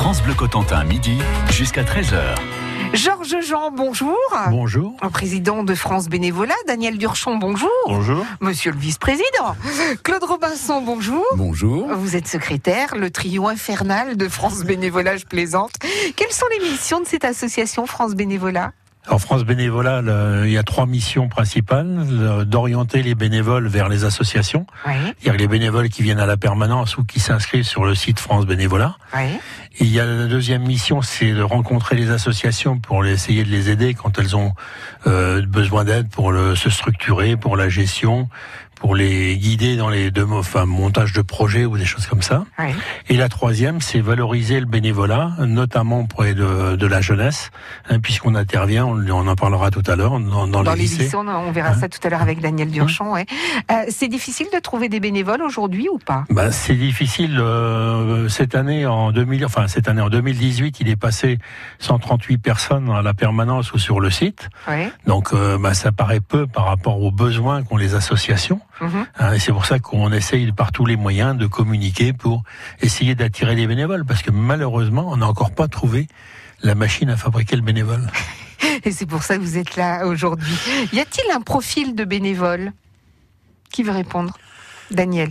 France Bleu Cotentin, midi jusqu'à 13h. Georges Jean, bonjour. Bonjour. Président de France Bénévolat, Daniel Durchon, bonjour. Bonjour. Monsieur le vice-président. Claude Robinson, bonjour. Bonjour. Vous êtes secrétaire, le trio infernal de France Bénévolat, je plaisante. Quelles sont les missions de cette association France Bénévolat? En France Bénévolat, le- il y a trois missions principales le- d'orienter les bénévoles vers les associations, Oui, c'est-à-dire les bénévoles qui viennent à la permanence ou qui s'inscrivent sur le site France Bénévolat. oui. Et il y a la deuxième mission, c'est de rencontrer les associations pour essayer de les aider quand elles ont euh, besoin d'aide pour le, se structurer, pour la gestion, pour les guider dans les deux, enfin, montage de projets ou des choses comme ça. oui. Et la troisième, c'est valoriser le bénévolat, notamment auprès de, de la jeunesse, hein, puisqu'on intervient, on, on en parlera tout à l'heure, dans, dans, Dans les les lycées. lycées, on, on verra ça tout à l'heure avec Daniel Durchon. ouais. Euh, c'est difficile de trouver des bénévoles aujourd'hui ou pas? Bah, c'est difficile. euh, cette année, en 2000, enfin cette année en 2018, il est passé 138 personnes à la permanence ou sur le site. Oui. Donc, euh, bah, ça paraît peu par rapport aux besoins qu'ont les associations. Mhm. hein, c'est pour ça qu'on essaye par tous les moyens de communiquer pour essayer d'attirer les bénévoles, parce que malheureusement, on n'a encore pas trouvé la machine à fabriquer le bénévole. Et c'est pour ça que vous êtes là aujourd'hui. Y a-t-il un profil de bénévole? Qui veut répondre? Daniel.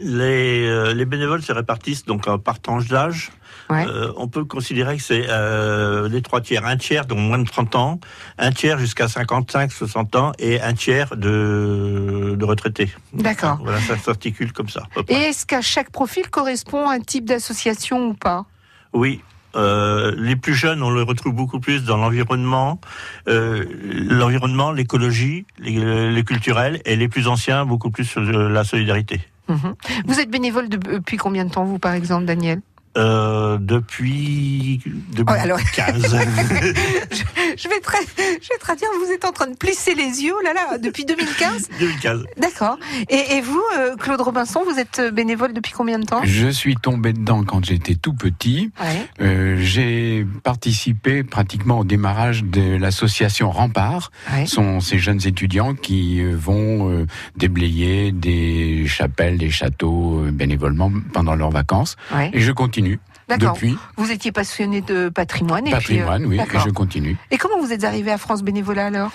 Les, euh, les bénévoles se répartissent donc par tranche d'âge. Ouais. Euh, on peut considérer que c'est euh, les trois tiers. Un tiers donc moins de 30 ans, un tiers jusqu'à 55, 60 ans et un tiers de, de retraités. D'accord. Voilà, ça s'articule comme ça. Et est-ce qu'à chaque profil correspond un type d'association ou pas? Oui. Euh, les plus jeunes, on le retrouve beaucoup plus dans l'environnement, euh, l'environnement, l'écologie, les, les culturels, et les plus anciens, beaucoup plus sur euh, la solidarité. Mhm. Vous êtes bénévole de- depuis combien de temps, vous, par exemple, Daniel? Euh, depuis, depuis Oh, alors- 15. je vais, tra- je vais traduire, vous êtes en train de plisser les yeux, oh là là, depuis 2015 2015. D'accord. Et, et vous, euh, Claude Robinson, vous êtes bénévole depuis combien de temps? Je suis tombé dedans quand j'étais tout petit. Ouais. Euh, J'ai participé pratiquement au démarrage de l'association Rempart. Ouais. Ce sont ces jeunes étudiants qui euh, vont euh, déblayer des chapelles, des châteaux euh, bénévolement pendant leurs vacances. Ouais. Et je continue D'accord. depuis. Vous étiez passionné de patrimoine. Et Patrimoine, puis, euh, oui, et je continue. Et comment vous êtes arrivé à France Bénévolat alors?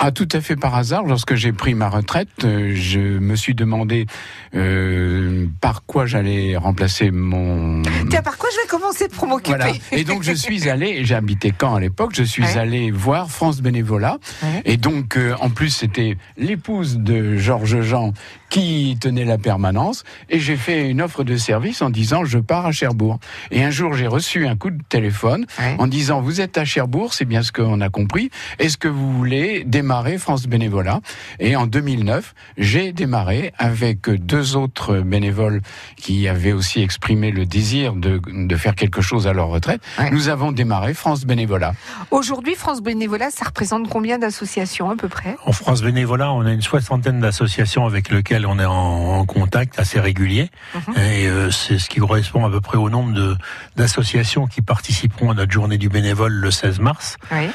Ah, tout à fait par hasard. Lorsque j'ai pris ma retraite, euh, je me suis demandé euh, par quoi j'allais remplacer mon Tiens, par quoi je vais commencer pour m'occuper? Voilà. Et donc je suis allé, habité Caen à l'époque, je suis Ouais. allé voir France Bénévolat. Ouais. Et donc euh, en plus c'était l'épouse de Georges Jean qui tenait la permanence. Et j'ai fait une offre de service en disant je pars à Cherbourg. Et un jour j'ai reçu un coup de téléphone Ouais. en disant vous êtes à Cherbourg, c'est bien ce qu'on a compris. Est-ce que vous voulez démarrer France Bénévolat? Et en 2009 j'ai démarré avec deux autres bénévoles qui avaient aussi exprimé le désir de, de faire quelque chose à leur retraite. Ouais. Nous avons démarré France Bénévolat. Aujourd'hui, France Bénévolat, ça représente combien d'associations à peu près? En France Bénévolat, on a une soixantaine d'associations avec lesquelles on est en, en contact assez régulier. Mhm. Et euh, c'est ce qui correspond à peu près au nombre de d'associations qui participeront à notre journée du bénévole le 16 mars. Oui.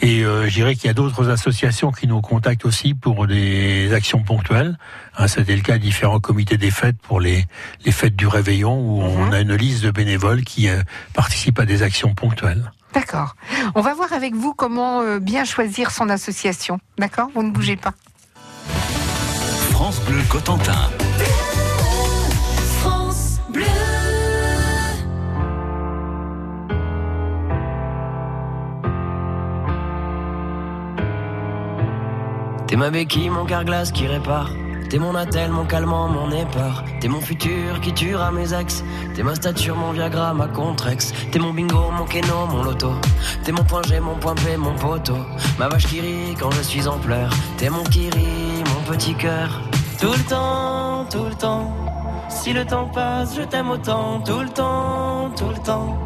Et euh, je dirais qu'il y a d'autres associations qui nous contactent aussi pour des actions ponctuelles. Hein, C'était le cas à différents comités des fêtes pour les, les fêtes du réveillon où on Mhm. a une liste de bénévoles qui euh, participent à des actions ponctuelles. D'accord. On va voir avec vous comment euh, bien choisir son association. D'accord? Vous ne bougez pas. France Bleu Cotentin. France Bleu. T'es ma béquille, mon carglass qui répare. T'es mon attel, mon calmant, mon épar. T'es mon futur qui tuera mes ex. T'es ma stature, mon Viagra, ma contrex. T'es mon bingo, mon keno, mon loto. T'es mon point G, mon point P, mon poteau. Ma vache qui rit quand je suis en pleurs. T'es mon kiri, mon petit cœur. Tout le temps, tout le temps. Si le temps passe, je t'aime autant. Tout le temps, tout le temps.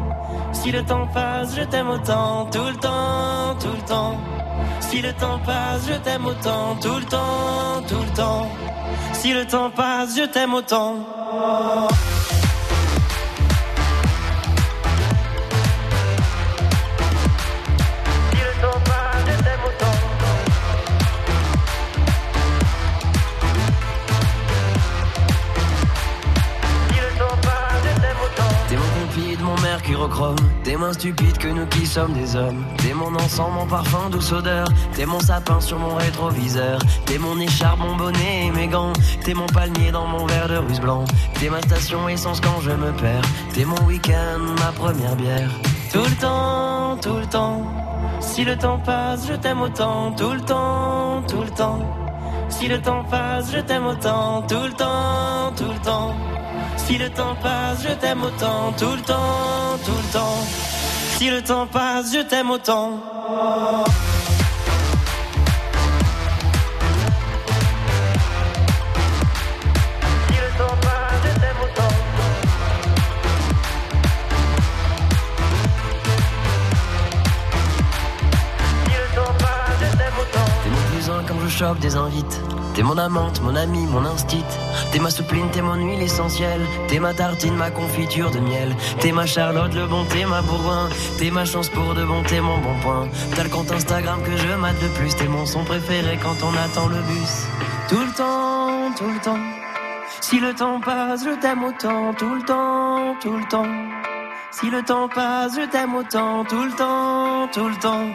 Si le temps passe, je t'aime autant. Tout le temps, tout le temps. Si le temps passe, je t'aime autant. Tout le temps, tout le temps. Si le temps passe, je t'aime autant. T'es mon compi de mon air chirochrome. T'es moins stupide que nous qui sommes des hommes. T'es mon encens, mon parfum, douce odeur. T'es mon sapin sur mon rétroviseur. T'es mon écharpe, mon bonnet et mes gants. T'es mon palmier dans mon verre de russe blanc. T'es ma station essence quand je me perds. T'es mon week-end, ma première bière. Tout le temps, tout le temps. Si le temps passe, je t'aime autant. Tout le temps, tout le temps. Si le temps passe, je t'aime autant. Tout le temps, tout le temps. Si le temps passe, je t'aime autant. Tout le temps, tout le temps. Si le temps passe, je t'aime autant. Si le temps passe, je t'aime autant. Si le temps passe, je t'aime autant. T'es mon un quand je chope des invites. T'es mon amante, mon ami, mon instit. T'es ma soupline, t'es mon huile essentielle. T'es ma tartine, ma confiture de miel. T'es ma Charlotte, le bon, t'es ma bourgoin. T'es ma chance pour de bon, t'es mon bon point. T'as le compte Instagram que je mate le plus. T'es mon son préféré quand on attend le bus. Tout le temps, tout le temps. Si le temps passe, je t'aime autant. Tout le temps, tout le temps. Si le temps passe, je t'aime autant. Tout le temps, tout le temps.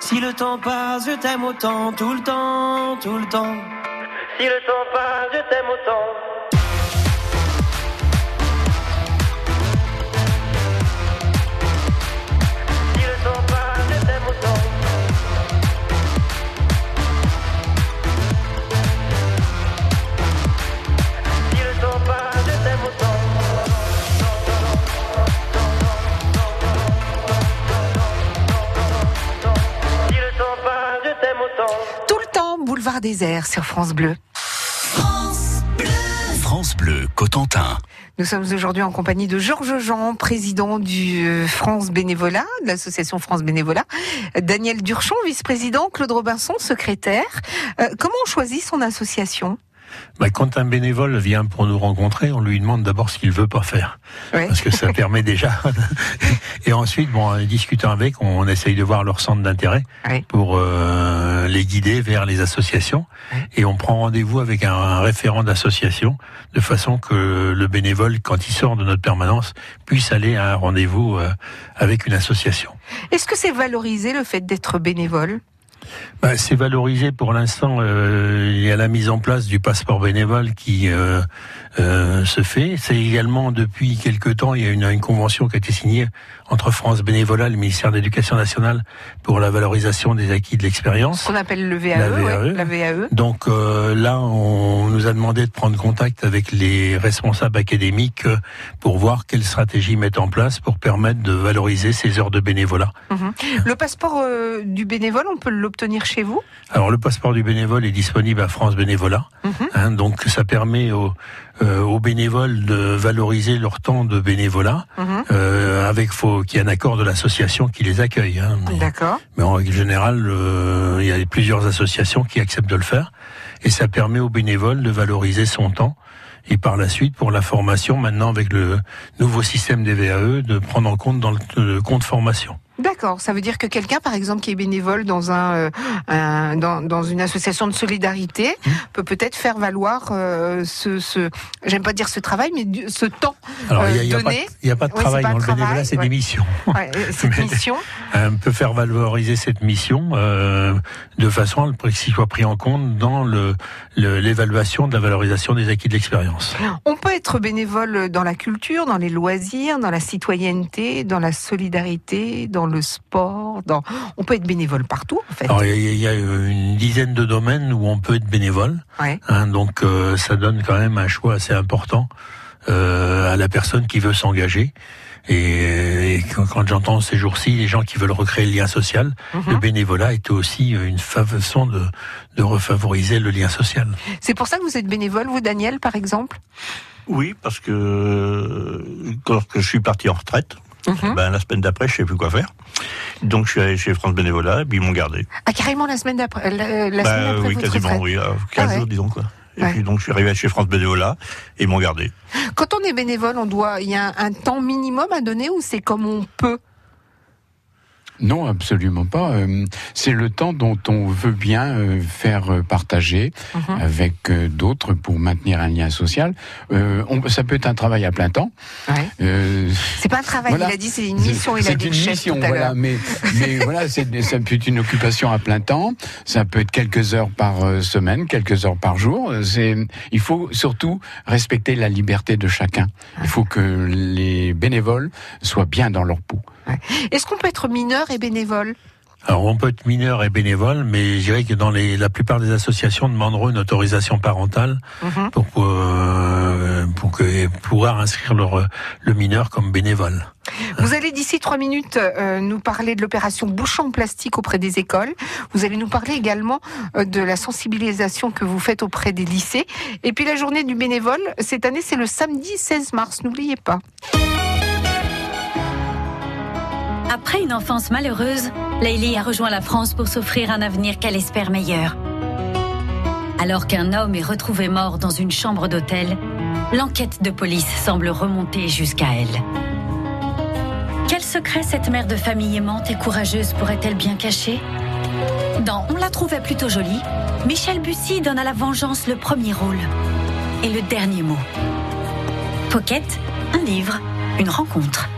Si le temps passe, je t'aime autant. Tout le temps, tout le temps. Si le temps passe, je t'aime autant. Tout le temps, boulevard désert sur France Bleu. Cotentin. Nous sommes aujourd'hui en compagnie de Georges Jean, président du euh, France Bénévolat, de l'association France Bénévolat, Daniel Durchon, vice-président, Claude Robinson, secrétaire. Euh, comment on choisit son association? Bah, quand un bénévole vient pour nous rencontrer, on lui demande d'abord ce qu'il veut pas faire. Ouais. Parce que ça permet déjà. Et ensuite, bon, en discutant avec, on essaye de voir leur centre d'intérêt Ouais. pour euh, les guider vers les associations. Et on prend rendez-vous avec un, un référent d'association, de façon que le bénévole, quand il sort de notre permanence, puisse aller à un rendez-vous euh, avec une association. Est-ce que c'est valorisé le fait d'être bénévole? Bah, c'est valorisé pour l'instant. euh, il y a la mise en place du passeport bénévole qui euh, euh, se fait. C'est également depuis quelque temps, il y a une, une convention qui a été signée entre France Bénévolat et le ministère de l'Éducation nationale pour la valorisation des acquis de l'expérience. Ce qu'on appelle le VAE, La ouais, VAE. la VAE. Donc euh, là, on nous a demandé de prendre contact avec les responsables académiques euh, pour voir quelle stratégie mettre en place pour permettre de valoriser ces heures de bénévolat. Le passeport euh, du bénévole, on peut l'obtenir chez vous? Alors le passeport du bénévole est disponible à France Bénévolat, Mhm. hein, donc ça permet aux, euh, aux bénévoles de valoriser leur temps de bénévolat, euh, avec faut qu'il y ait un accord de l'association qui les accueille. hein. Mais, D'accord. mais en règle générale, euh, il y a plusieurs associations qui acceptent de le faire, et ça permet aux bénévoles de valoriser son temps. Et par la suite, pour la formation, maintenant avec le nouveau système des VAE, de prendre en compte dans le, le compte formation. D'accord. Ça veut dire que quelqu'un, par exemple, qui est bénévole dans un, euh, un- dans, dans une association de solidarité, Mmh. peut peut-être faire valoir euh, ce, ce, j'aime pas dire ce travail, mais ce temps, Alors, il n'y a, Euh, y a donner- il y a pas de Ouais, travail pas dans le bénévolat, c'est ouais. des missions. ouais, cette Mais- mission. On peut faire valoriser cette mission de façon à ce qu'il soit pris en compte dans le- l'évaluation de la valorisation des acquis de l'expérience. On peut être bénévole dans la culture, dans les loisirs, dans la citoyenneté, dans la solidarité, dans le sport. Dans... On peut être bénévole partout, en fait. Alors il y, a- il y a une dizaine de domaines où on peut être bénévole, Ouais. hein, donc euh, ça donne quand même un choix assez important euh, à la personne qui veut s'engager. Et, et quand, quand j'entends ces jours-ci les gens qui veulent recréer le lien social, le Mhm. bénévolat est aussi une façon de, de refavoriser le lien social. C'est pour ça que vous êtes bénévole, vous, Daniel, par exemple? Oui, parce que euh, lorsque je suis parti en retraite, Mhm. ben, la semaine d'après, je sais plus quoi faire. Donc, je suis allé chez France Bénévolat, et puis ils m'ont gardé. Ah, carrément la semaine d'après. La, la semaine après oui, quasiment, oui. euh, 15 Ah ouais. jours, disons, quoi. Et Ouais. puis, donc, je suis arrivé chez France Bénévolat, et ils m'ont gardé. Quand on est bénévole, on doit, il y a un, un temps minimum à donner ou c'est comme on peut Non, absolument pas. Euh, c'est le temps dont on veut bien euh, faire partager Mhm. avec euh, d'autres pour maintenir un lien social. Euh, on- ça peut être un travail à plein temps. Ouais. Euh, C'est pas un travail, Voilà. il a dit, c'est une mission, il a C'est dit une chef mission, tout à voilà. Mais, mais voilà, c'est, ça peut être une occupation à plein temps. Ça peut être quelques heures par euh, semaine, quelques heures par jour. C'est, il faut surtout respecter la liberté de chacun. Il faut que les bénévoles soient bien dans leur peau. Est-ce qu'on peut être mineur et bénévole? Alors on peut être mineur et bénévole, mais je dirais que dans les, la plupart des associations demanderont une autorisation parentale Mhm. pour, euh, pour que, pouvoir inscrire leur, le mineur comme bénévole. Vous allez d'ici trois minutes euh, nous parler de l'opération Bouche en plastique auprès des écoles. Vous allez nous parler également euh, de la sensibilisation que vous faites auprès des lycées. Et puis la journée du bénévole, cette année c'est le samedi 16 mars, n'oubliez pas. Après une enfance malheureuse, Leili a rejoint la France pour s'offrir un avenir qu'elle espère meilleur. Alors qu'un homme est retrouvé mort dans une chambre d'hôtel, l'enquête de police semble remonter jusqu'à elle. Quel secret cette mère de famille aimante et courageuse pourrait-elle bien cacher? Dans On la trouvait plutôt jolie, Michel Bussy donne à la vengeance le premier rôle et le dernier mot. Pocket, un livre, une rencontre.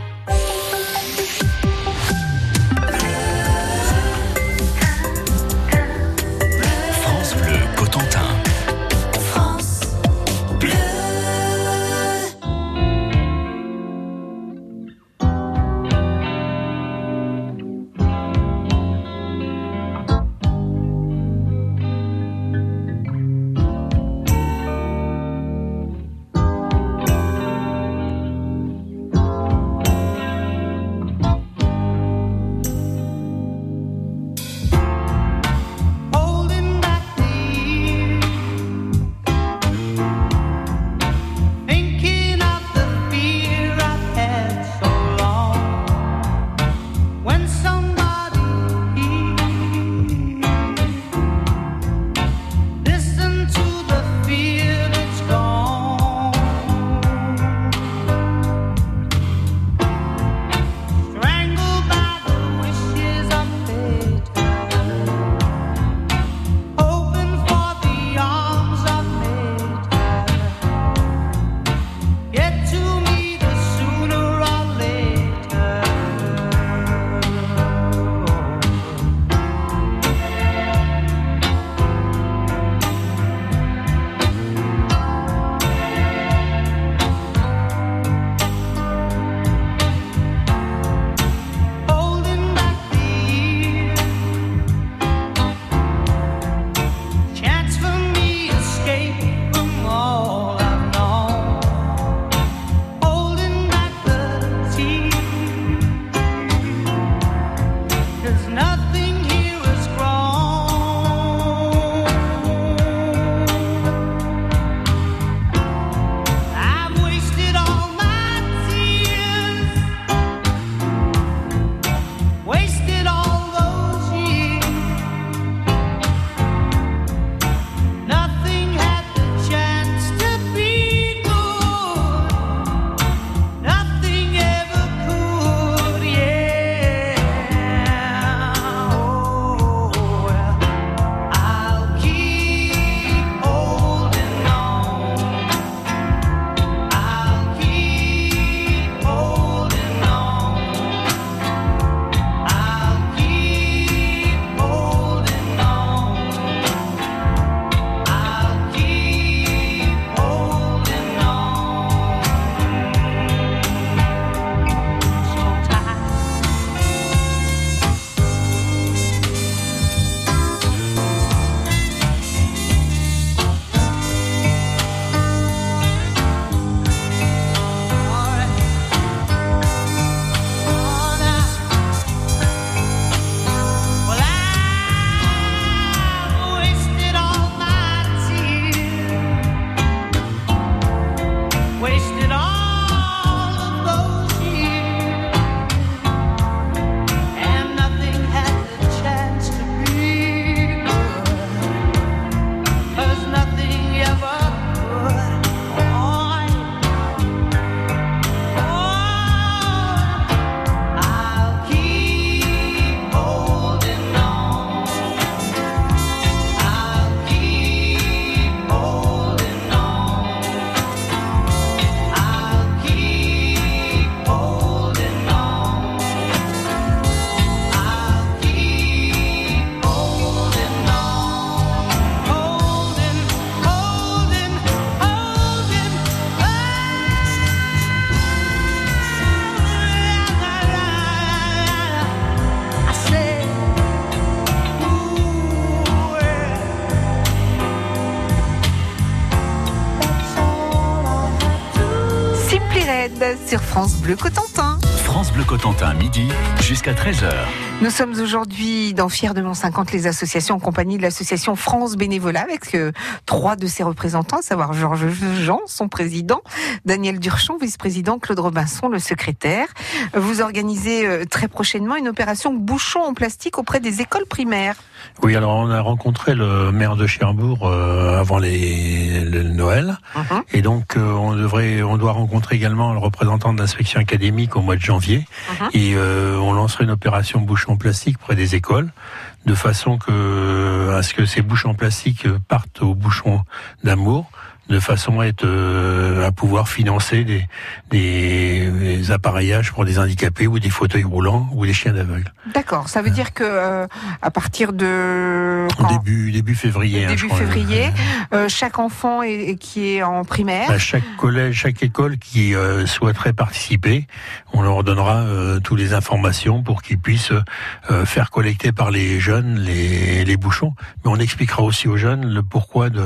France Bleu Cotentin. France Bleu Cotentin, midi jusqu'à 13h. Nous sommes aujourd'hui dans Fier de Mont 50, les associations en compagnie de l'association France Bénévolat avec euh, trois de ses représentants, à savoir Georges Jean, son président, Daniel Durchon, vice-président, Claude Robinson, le secrétaire. Vous organisez euh, très prochainement une opération bouchon en plastique auprès des écoles primaires. Oui, alors on a rencontré le maire de Cherbourg euh, avant les, le Noël, Mhm. et donc euh, on devrait, on doit rencontrer également le représentant de l'inspection académique au mois de janvier, Mhm. et euh, on lancerait une opération bouchon en plastique près des écoles, de façon que à ce que ces bouchons en plastique partent aux bouchons d'amour, de façon à être euh, à pouvoir financer des, des, des appareillages pour des handicapés ou des fauteuils roulants ou des chiens d'aveugles. D'accord, ça veut dire que euh, à partir de quand début début février. hein, Début février. euh, chaque enfant est- qui est en primaire. À chaque collège, chaque école qui euh, souhaiterait participer, on leur donnera euh, toutes les informations pour qu'ils puissent euh, faire collecter par les jeunes les, les bouchons. Mais on expliquera aussi aux jeunes le pourquoi de,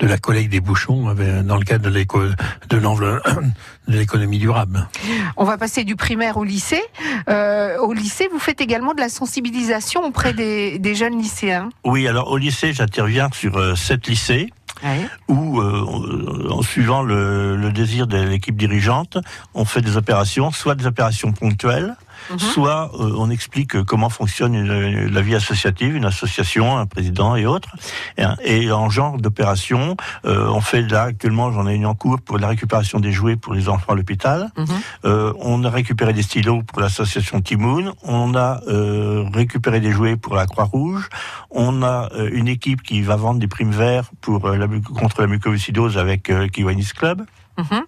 de la collecte des bouchons avec- dans le cadre de l'éco- de l'enveloppe de l'économie durable. On va passer du primaire au lycée. Euh, au lycée, vous faites également de la sensibilisation auprès des, des jeunes lycéens. Oui, alors au lycée, j'interviens sur euh, sept lycées où, euh, en suivant le, le désir de l'équipe dirigeante, on fait des opérations, soit des opérations ponctuelles, Mhm. soit euh, on explique comment fonctionne une- la vie associative, une association, un président et autres. Et, et en genre d'opération, euh, on fait là actuellement, j'en ai une en cours pour la récupération des jouets pour les enfants à l'hôpital. Mhm. Euh, on a récupéré des stylos pour l'association Timoun. On a euh, récupéré des jouets pour la Croix-Rouge. On a euh, une équipe qui va vendre des primes verts pour la, contre la mucoviscidose avec euh, Kiwanis Club. Mhm.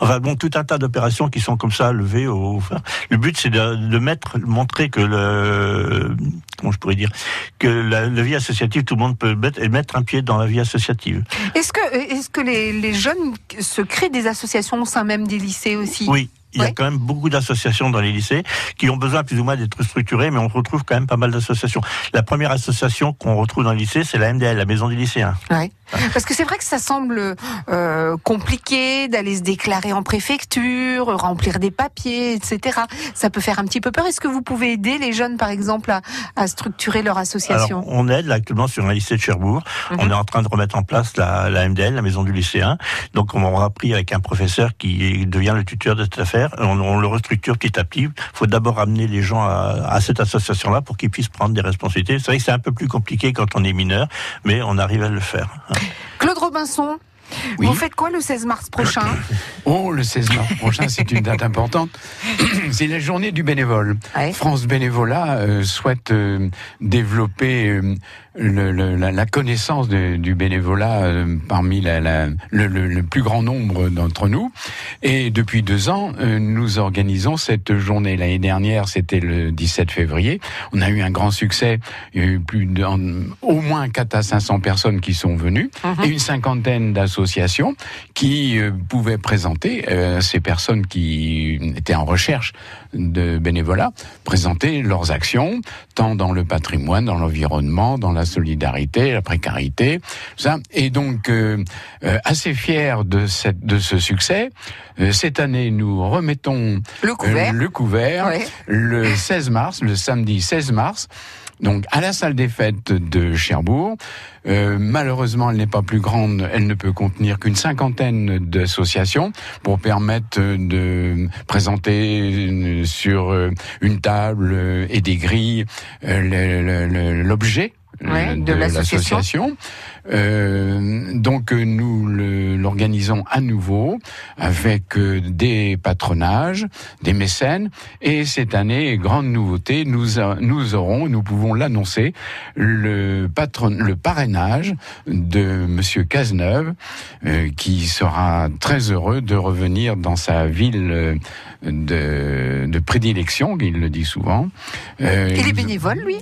Enfin bon, tout un tas d'opérations qui sont comme ça levées au. Enfin, le but c'est de, de mettre, montrer que le, comment je pourrais dire, que la, la vie associative, tout le monde peut mettre, et mettre un pied dans la vie associative. Est-ce que, est-ce que les, les jeunes se créent des associations au sein même des lycées aussi? Oui. Il y a quand même beaucoup d'associations dans les lycées qui ont besoin plus ou moins d'être structurées, mais on retrouve quand même pas mal d'associations. La première association qu'on retrouve dans les lycées, c'est la MDL, la Maison des lycéens. Ouais. Parce que c'est vrai que ça semble euh, compliqué d'aller se déclarer en préfecture, remplir des papiers, etc. Ça peut faire un petit peu peur. Est-ce que vous pouvez aider les jeunes, par exemple, à, à structurer leur association Alors, on aide là, actuellement sur un lycée de Cherbourg. Mhm. On est en train de remettre en place la, la MDL, la maison du lycéen. Donc, on a pris avec un professeur qui devient le tuteur de cette affaire. On, on le restructure petit à petit. Il faut d'abord amener les gens à, à cette association-là pour qu'ils puissent prendre des responsabilités. C'est vrai que c'est un peu plus compliqué quand on est mineur, mais on arrive à le faire. Claude Robinson, Oui. vous faites quoi le 16 mars prochain Oh, le 16 mars prochain, c'est une date importante. C'est la journée du bénévole. Ouais. France Bénévolat euh, souhaite euh, développer euh, le- le- la, la connaissance de- du bénévolat euh, parmi la- la- le, le- plus grand nombre d'entre nous. Et depuis deux ans, euh, nous organisons cette journée. L'année dernière, c'était le 17 février. On a eu un grand succès. Il y a eu plus de, en- au moins 4 à 500 personnes qui sont venues Mhm. et une cinquantaine d'associations qui euh, pouvaient présenter euh, ces personnes qui étaient en recherche de bénévolat, présenter leurs actions, tant dans le patrimoine, dans l'environnement, dans la solidarité, la précarité, tout ça. Et donc, euh, euh, assez fiers de, cette, de ce succès, euh, cette année, nous remettons Le euh, couvert le couvert Ouais. le 16 mars, le samedi 16 mars, donc à la salle des fêtes de Cherbourg. Euh, malheureusement, elle n'est pas plus grande, elle ne peut contenir qu'une cinquantaine d'associations pour permettre de présenter euh, sur euh, une table et des grilles le- le- le- l'objet Ouais, de l'association. Euh, donc euh, nous l'organisons à nouveau avec euh, des patronages, des mécènes et cette année grande nouveauté, nous a- nous aurons, nous pouvons l'annoncer, le patron, le parrainage de Monsieur Cazeneuve euh, qui sera très heureux de revenir dans sa ville de, de prédilection, il le dit souvent. Euh, Il est bénévole, lui?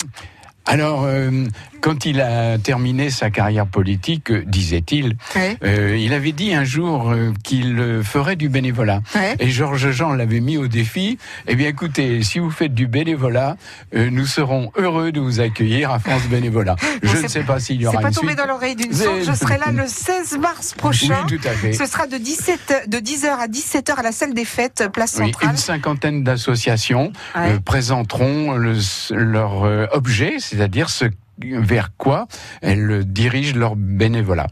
Alors, euh, quand il a terminé sa carrière politique, disait-il, Ouais. euh, il avait dit un jour euh, qu'il ferait du bénévolat. Ouais. Et Georges Jean l'avait mis au défi. Eh bien, écoutez, si vous faites du bénévolat, euh, nous serons heureux de vous accueillir à France Bénévolat. Je ne sais pas s'il y aura pas une tombé suite. dans l'oreille d'une sourde. Je serai là le 16 mars prochain. Oui, tout à fait. Ce sera de 17 de 10h à 17h à la salle des fêtes, place Oui, centrale. une cinquantaine d'associations Ouais. présenteront le- leur objet, c'est-à-dire ce vers quoi elles dirigent leur bénévolat.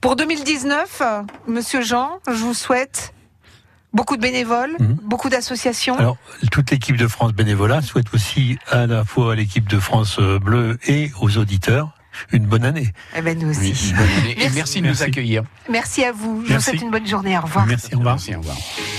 Pour 2019, euh, Monsieur Jean, je vous souhaite beaucoup de bénévoles, Mhm. beaucoup d'associations. Alors, toute l'équipe de France Bénévolat souhaite aussi à la fois à l'équipe de France euh, Bleu et aux auditeurs une bonne année. Eh ben nous aussi. Oui, bonne année. Et Merci. merci de nous accueillir. Merci à vous. Je vous souhaite une bonne journée. Au revoir. Merci, au revoir. Merci, au revoir.